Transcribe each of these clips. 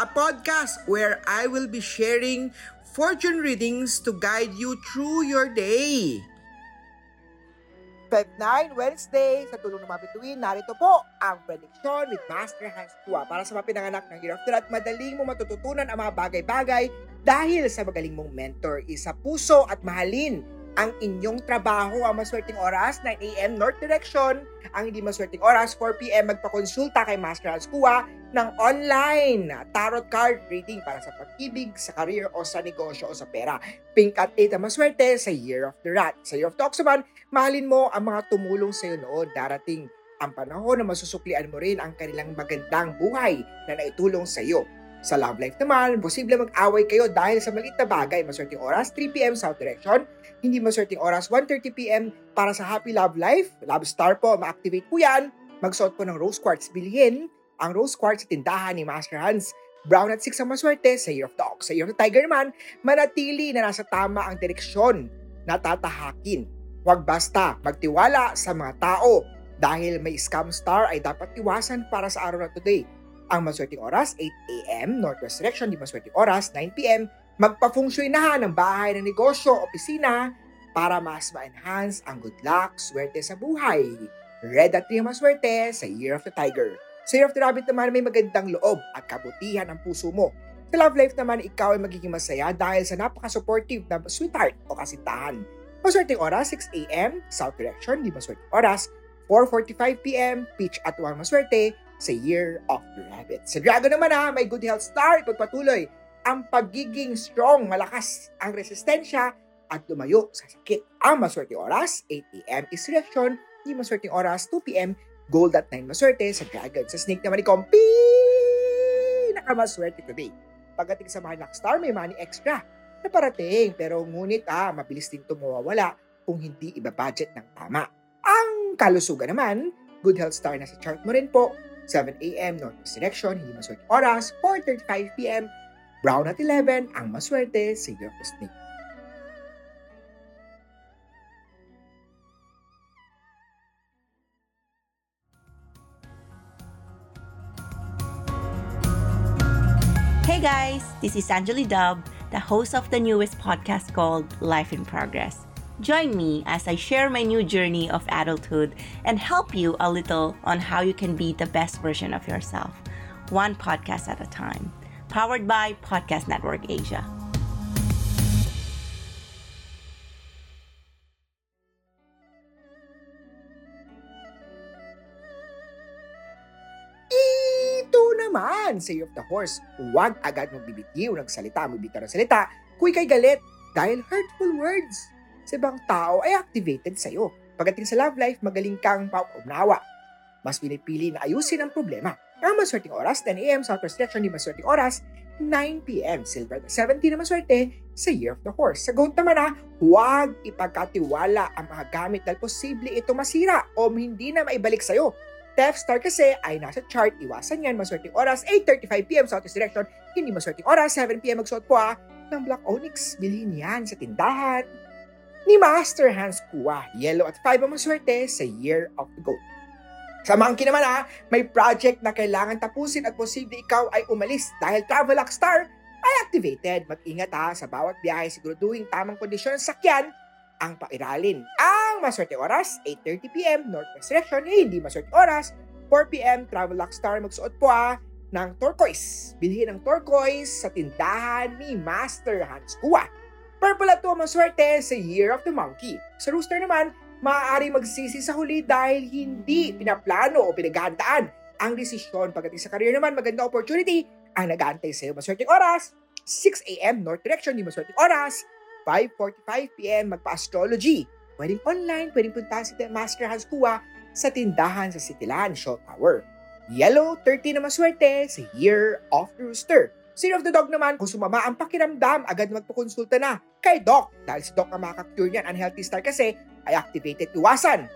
a podcast where I will be sharing fortune readings to guide you through your day. Feb 9, Wednesday, sa tulong ng mga bituin, narito po ang prediction with Master Hans Kua para sa mga pinanganak ng Year of Rat. Madaling mo matututunan ang mga bagay-bagay dahil sa magaling mong mentor. Isa puso at mahalin ang inyong trabaho ang maswerteng oras, 9 a.m. North Direction. Ang hindi maswerteng oras, 4 p.m. magpakonsulta kay Master Hans Kua ng online tarot card reading para sa pag-ibig, sa career o sa negosyo o sa pera. Pink at 8 ang maswerte sa Year of the Rat. Sa Year of the Oxaman, mahalin mo ang mga tumulong sa iyo noon. Darating ang panahon na masusuklian mo rin ang kanilang magandang buhay na naitulong sa iyo. Sa love life naman, posible mag-away kayo dahil sa maliit na bagay. Maswerteng oras, 3pm South Direction. Hindi maswerteng oras, 1.30pm para sa happy love life. Love star po, ma-activate po yan. Magsuot po ng rose quartz. Bilhin ang rose quartz sa tindahan ni Master Hans. Brown at 6 ang maswerte sa Year of the Ox. Sa Year of the Tiger naman, manatili na nasa tama ang direksyon na tatahakin. Huwag basta magtiwala sa mga tao dahil may scam star ay dapat iwasan para sa araw na today. Ang maswerteng oras, 8 a.m. Northwest Direction, di maswerteng oras, 9 p.m. Magpa-feng na ng bahay ng negosyo, opisina, para mas ma-enhance ang good luck, swerte sa buhay. Red at 3 maswerte sa Year of the Tiger. Year of the Rabbit naman may magandang loob at kabutihan ang puso mo. Sa love life naman, ikaw ay magiging masaya dahil sa napaka-supportive na sweetheart o kasintahan. Maswerteng oras, 6 a.m. South Direction, di maswerteng oras, 4.45pm, Peach at 1 maswerte sa Year of the Rabbit. Sa Dragon naman ha, may good health star, pagpatuloy ang pagiging strong, malakas ang resistensya at lumayo sa sakit. Ang maswerte oras, 8am is reaction, di maswerte oras, 2pm, gold at 9 maswerte sa Dragon. Sa Snake naman ikaw, pinakamaswerte today. Pagdating sa mga luck star, may money extra na parating. Pero ngunit ah, mabilis din ito mawawala kung hindi iba-budget ng tama. Ang kalusugan naman, good health star na sa chart mo rin po, 7 a.m. Northwest Direction, hindi maswerte oras, 4.35 p.m. Brown at 11, ang maswerte sa the Snake. Hey guys, this is Anjali Dub, the host of the newest podcast called Life in Progress. Join me as I share my new journey of adulthood and help you a little on how you can be the best version of yourself, one podcast at a time. Powered by Podcast Network Asia. Naman, say of the horse, huwag agad magbibitiw ng salita, magbitaw ng salita, kung ikay galit dahil hurtful words sa ibang tao ay activated sa'yo. Pagdating sa love life, magaling kang paunawa. Mas pinipili na ayusin ang problema. Ang maswerteng oras, 10 a.m. Southwest Direction, di maswerteng oras, 9 p.m. Silver 70 na maswerte sa Year of the Horse. Sa goat naman ha, huwag ipagkatiwala ang mga gamit dahil posible ito masira o hindi na maibalik sa'yo. Theft Star kasi ay nasa chart, iwasan yan, maswerteng oras, 8.35pm Southwest Direction, hindi maswerteng oras, 7pm magsuot po ha, ng Black Onyx, bilhin yan sa tindahan ni Master Hans Kua. Yellow at 5 ang maswerte sa Year of the Goat. Sa monkey naman ha, may project na kailangan tapusin at posible ikaw ay umalis dahil Travel Star ay activated. Mag-ingat ha sa bawat biyahe siguraduhin tamang kondisyon ng sakyan ang pairalin. Ang maswerte oras, 8.30pm, Northwest Direction. Eh, hindi maswerte oras, 4pm, Travel Star magsuot po ha ng turquoise. Bilhin ng turquoise sa tindahan ni Master Hans Kua. Purple at ang maswerte sa Year of the Monkey. Sa Rooster naman, maaari magsisi sa huli dahil hindi pinaplano o pinaghandaan ang desisyon. Pagdating sa career naman, maganda opportunity ang nag-aantay sa iyo. Maswerteng oras, 6 a.m. North Direction, di maswerteng oras, 5.45 p.m. magpa-astrology. Pwedeng online, pwedeng punta si Master Hans Kua sa tindahan sa Cityland, Shaw Tower. Yellow, 30 na maswerte sa Year of the Rooster. Year of the Dog naman, kung sumama ang pakiramdam, agad magpakonsulta na kay Doc. Dahil si Doc ang makaka-cure niyan. Unhealthy star kasi ay activated iwasan.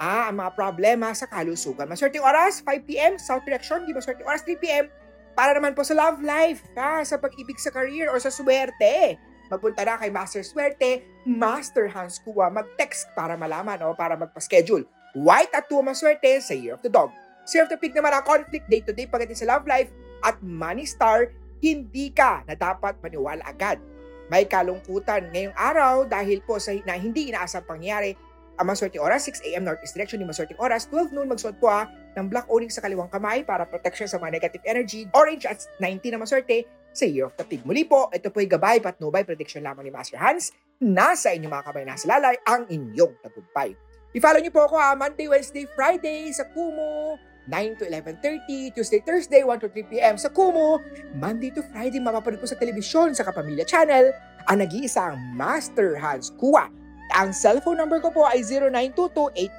Ah, ang mga problema sa kalusugan. Maswerteng oras, 5pm, south direction. Di maswerteng oras, 3pm. Para naman po sa love life, ha? sa pag-ibig sa career o sa swerte. Magpunta na kay Master Swerte, Master Hans Kua. Mag-text para malaman o para magpa-schedule. White at 2 maswerte sa Year of the Dog. Year of the Pig naman ang conflict day-to-day pagdating sa love life at money star, hindi ka na dapat maniwala agad. May kalungkutan ngayong araw dahil po sa na hindi inaasang pangyayari ang maswerteng oras, 6 a.m. Northeast direction ni maswerteng oras, 12 noon magsuot po ha ng black owning sa kaliwang kamay para protection sa mga negative energy. Orange at 19 na maswerte sa Year of the Pig. Muli po, ito po'y gabay patnubay prediction lamang ni Master Hans. Nasa inyong mga kamay nasa lalay ang inyong tagumpay. I-follow niyo po ako ha, Monday, Wednesday, Friday sa Kumu, 9 to 11.30, Tuesday, Thursday, 1 to 3 p.m. sa Kumu, Monday to Friday, mapapanood po sa telebisyon sa Kapamilya Channel, ang nag-iisang Master Hans Kua. Ang cellphone number ko po ay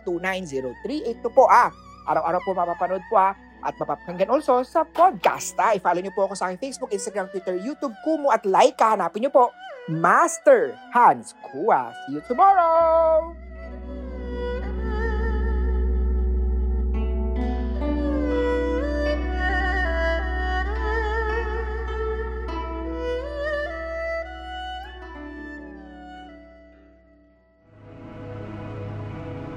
0922-829-0382 po ah. Araw-araw po mapapanood po ah. At mapapakinggan also sa podcast ah. I-follow niyo po ako sa aking Facebook, Instagram, Twitter, YouTube, Kumu at like ka. Hanapin niyo po Master Hans Kua. See you tomorrow!